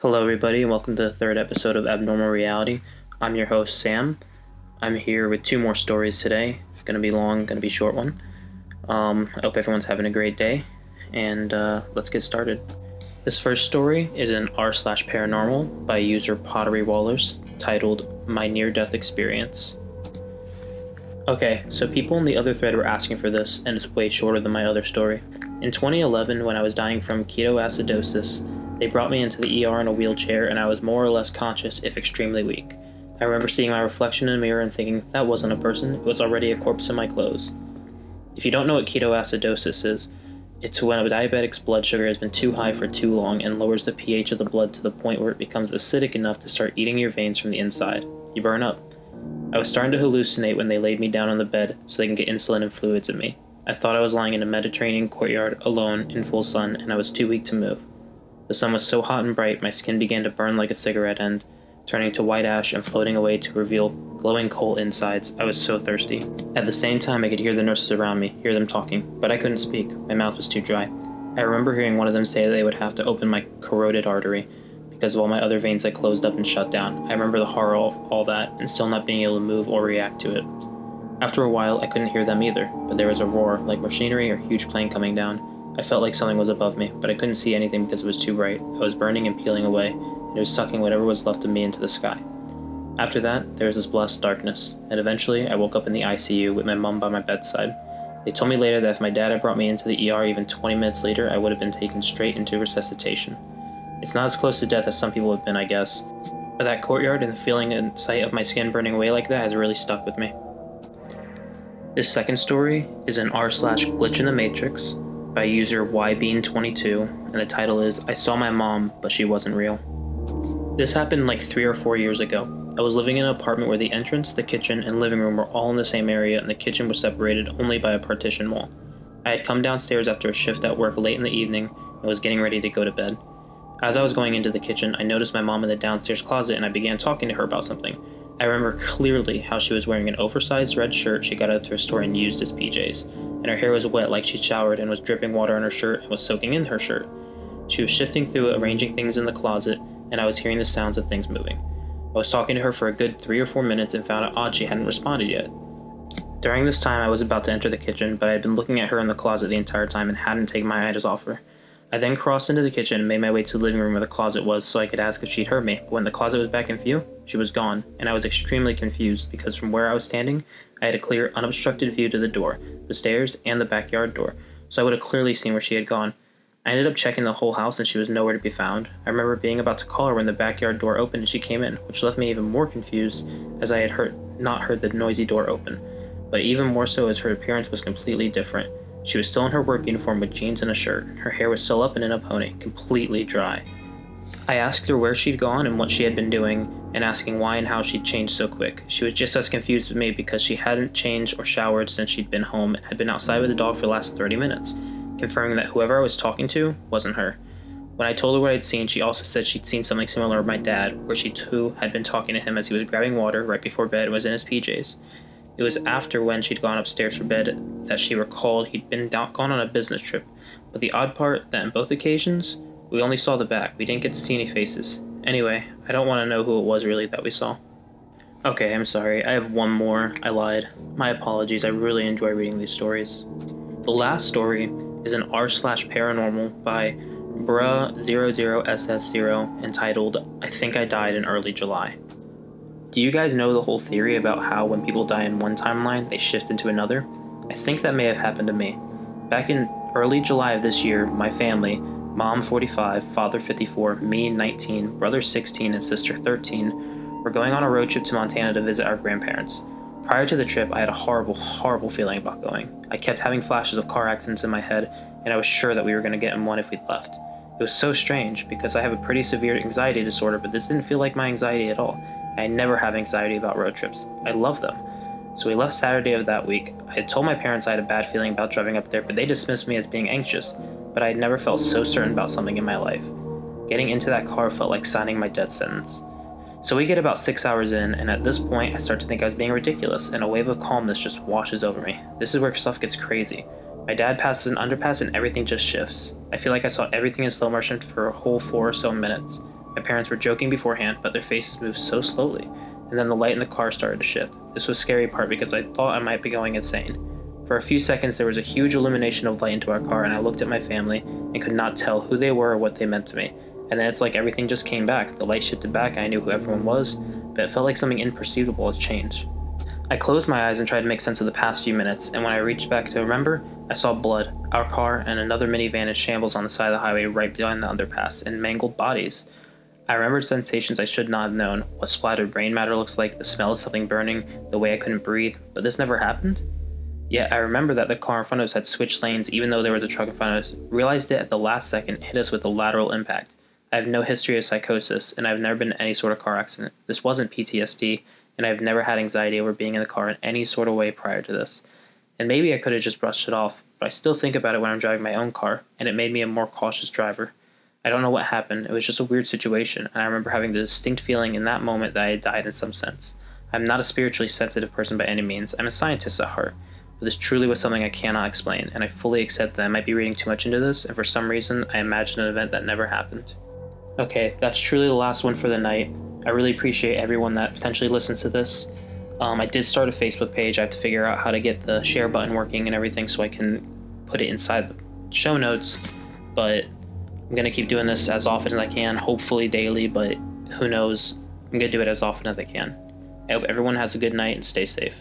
Hello, everybody, and welcome to the third episode of Abnormal Reality. I'm your host, Sam. I'm here with two more stories today. Gonna be long, gonna be short one. Um, I hope everyone's having a great day, and uh, let's get started. This first story is an r slash paranormal by user Pottery Wallers titled My Near Death Experience. Okay, so people in the other thread were asking for this, and it's way shorter than my other story. In 2011, when I was dying from ketoacidosis, they brought me into the ER in a wheelchair, and I was more or less conscious, if extremely weak. I remember seeing my reflection in a mirror and thinking, that wasn't a person, it was already a corpse in my clothes. If you don't know what ketoacidosis is, it's when a diabetic's blood sugar has been too high for too long and lowers the pH of the blood to the point where it becomes acidic enough to start eating your veins from the inside. You burn up. I was starting to hallucinate when they laid me down on the bed so they can get insulin and fluids in me. I thought I was lying in a Mediterranean courtyard alone in full sun and I was too weak to move. The sun was so hot and bright, my skin began to burn like a cigarette end, turning to white ash and floating away to reveal glowing coal insides. I was so thirsty. At the same time, I could hear the nurses around me, hear them talking, but I couldn't speak. My mouth was too dry. I remember hearing one of them say they would have to open my carotid artery because of all my other veins had closed up and shut down. I remember the horror of all that and still not being able to move or react to it. After a while, I couldn't hear them either, but there was a roar, like machinery or huge plane coming down. I felt like something was above me, but I couldn't see anything because it was too bright. I was burning and peeling away, and it was sucking whatever was left of me into the sky. After that, there was this blessed darkness, and eventually I woke up in the ICU with my mom by my bedside. They told me later that if my dad had brought me into the ER even 20 minutes later, I would have been taken straight into resuscitation. It's not as close to death as some people have been, I guess, but that courtyard and the feeling and sight of my skin burning away like that has really stuck with me. This second story is an r slash glitch in the matrix by user ybean22, and the title is I Saw My Mom, but She Wasn't Real. This happened like three or four years ago. I was living in an apartment where the entrance, the kitchen, and living room were all in the same area, and the kitchen was separated only by a partition wall. I had come downstairs after a shift at work late in the evening and was getting ready to go to bed. As I was going into the kitchen, I noticed my mom in the downstairs closet and I began talking to her about something. I remember clearly how she was wearing an oversized red shirt she got out of the thrift store and used as PJs and her hair was wet like she'd showered and was dripping water on her shirt and was soaking in her shirt. She was shifting through arranging things in the closet, and I was hearing the sounds of things moving. I was talking to her for a good three or four minutes and found it odd she hadn't responded yet. During this time, I was about to enter the kitchen, but I had been looking at her in the closet the entire time and hadn't taken my eyes off her. I then crossed into the kitchen and made my way to the living room where the closet was so I could ask if she'd heard me. When the closet was back in view, she was gone, and I was extremely confused because from where I was standing, I had a clear, unobstructed view to the door, the stairs, and the backyard door, so I would have clearly seen where she had gone. I ended up checking the whole house and she was nowhere to be found. I remember being about to call her when the backyard door opened and she came in, which left me even more confused as I had heard not heard the noisy door open. But even more so as her appearance was completely different. She was still in her work uniform with jeans and a shirt. Her hair was still up and in a pony, completely dry. I asked her where she'd gone and what she had been doing, and asking why and how she'd changed so quick. She was just as confused with me because she hadn't changed or showered since she'd been home and had been outside with the dog for the last 30 minutes, confirming that whoever I was talking to wasn't her. When I told her what I'd seen, she also said she'd seen something similar with my dad, where she too had been talking to him as he was grabbing water right before bed and was in his PJs. It was after when she'd gone upstairs for bed that she recalled he'd been down, gone on a business trip, but the odd part that in both occasions, we only saw the back, we didn't get to see any faces. Anyway, I don't want to know who it was really that we saw. Okay, I'm sorry, I have one more. I lied. My apologies, I really enjoy reading these stories. The last story is an r slash paranormal by Bruh00SS0 entitled I Think I Died in Early July. Do you guys know the whole theory about how when people die in one timeline, they shift into another? I think that may have happened to me. Back in early July of this year, my family, Mom 45, Father 54, me 19, brother 16, and sister 13 were going on a road trip to Montana to visit our grandparents. Prior to the trip, I had a horrible, horrible feeling about going. I kept having flashes of car accidents in my head, and I was sure that we were going to get in one if we left. It was so strange because I have a pretty severe anxiety disorder, but this didn't feel like my anxiety at all. I never have anxiety about road trips. I love them. So we left Saturday of that week. I had told my parents I had a bad feeling about driving up there, but they dismissed me as being anxious but I had never felt so certain about something in my life. Getting into that car felt like signing my death sentence. So we get about six hours in, and at this point, I start to think I was being ridiculous, and a wave of calmness just washes over me. This is where stuff gets crazy. My dad passes an underpass, and everything just shifts. I feel like I saw everything in slow motion for a whole four or so minutes. My parents were joking beforehand, but their faces moved so slowly, and then the light in the car started to shift. This was scary part because I thought I might be going insane. For a few seconds, there was a huge illumination of light into our car, and I looked at my family and could not tell who they were or what they meant to me. And then it's like everything just came back. The light shifted back, and I knew who everyone was, but it felt like something imperceivable had changed. I closed my eyes and tried to make sense of the past few minutes, and when I reached back to remember, I saw blood, our car, and another minivan in shambles on the side of the highway right behind the underpass, and mangled bodies. I remembered sensations I should not have known what splattered brain matter looks like, the smell of something burning, the way I couldn't breathe, but this never happened? Yet I remember that the car in front of us had switched lanes even though there was a truck in front of us, realized it at the last second, hit us with a lateral impact. I have no history of psychosis, and I've never been in any sort of car accident. This wasn't PTSD, and I've never had anxiety over being in the car in any sort of way prior to this. And maybe I could have just brushed it off, but I still think about it when I'm driving my own car, and it made me a more cautious driver. I don't know what happened, it was just a weird situation, and I remember having the distinct feeling in that moment that I had died in some sense. I'm not a spiritually sensitive person by any means, I'm a scientist at heart, but this truly was something I cannot explain, and I fully accept that I might be reading too much into this, and for some reason, I imagined an event that never happened. Okay, that's truly the last one for the night. I really appreciate everyone that potentially listens to this. Um, I did start a Facebook page. I have to figure out how to get the share button working and everything so I can put it inside the show notes. But I'm going to keep doing this as often as I can, hopefully daily, but who knows? I'm going to do it as often as I can. I hope everyone has a good night and stay safe.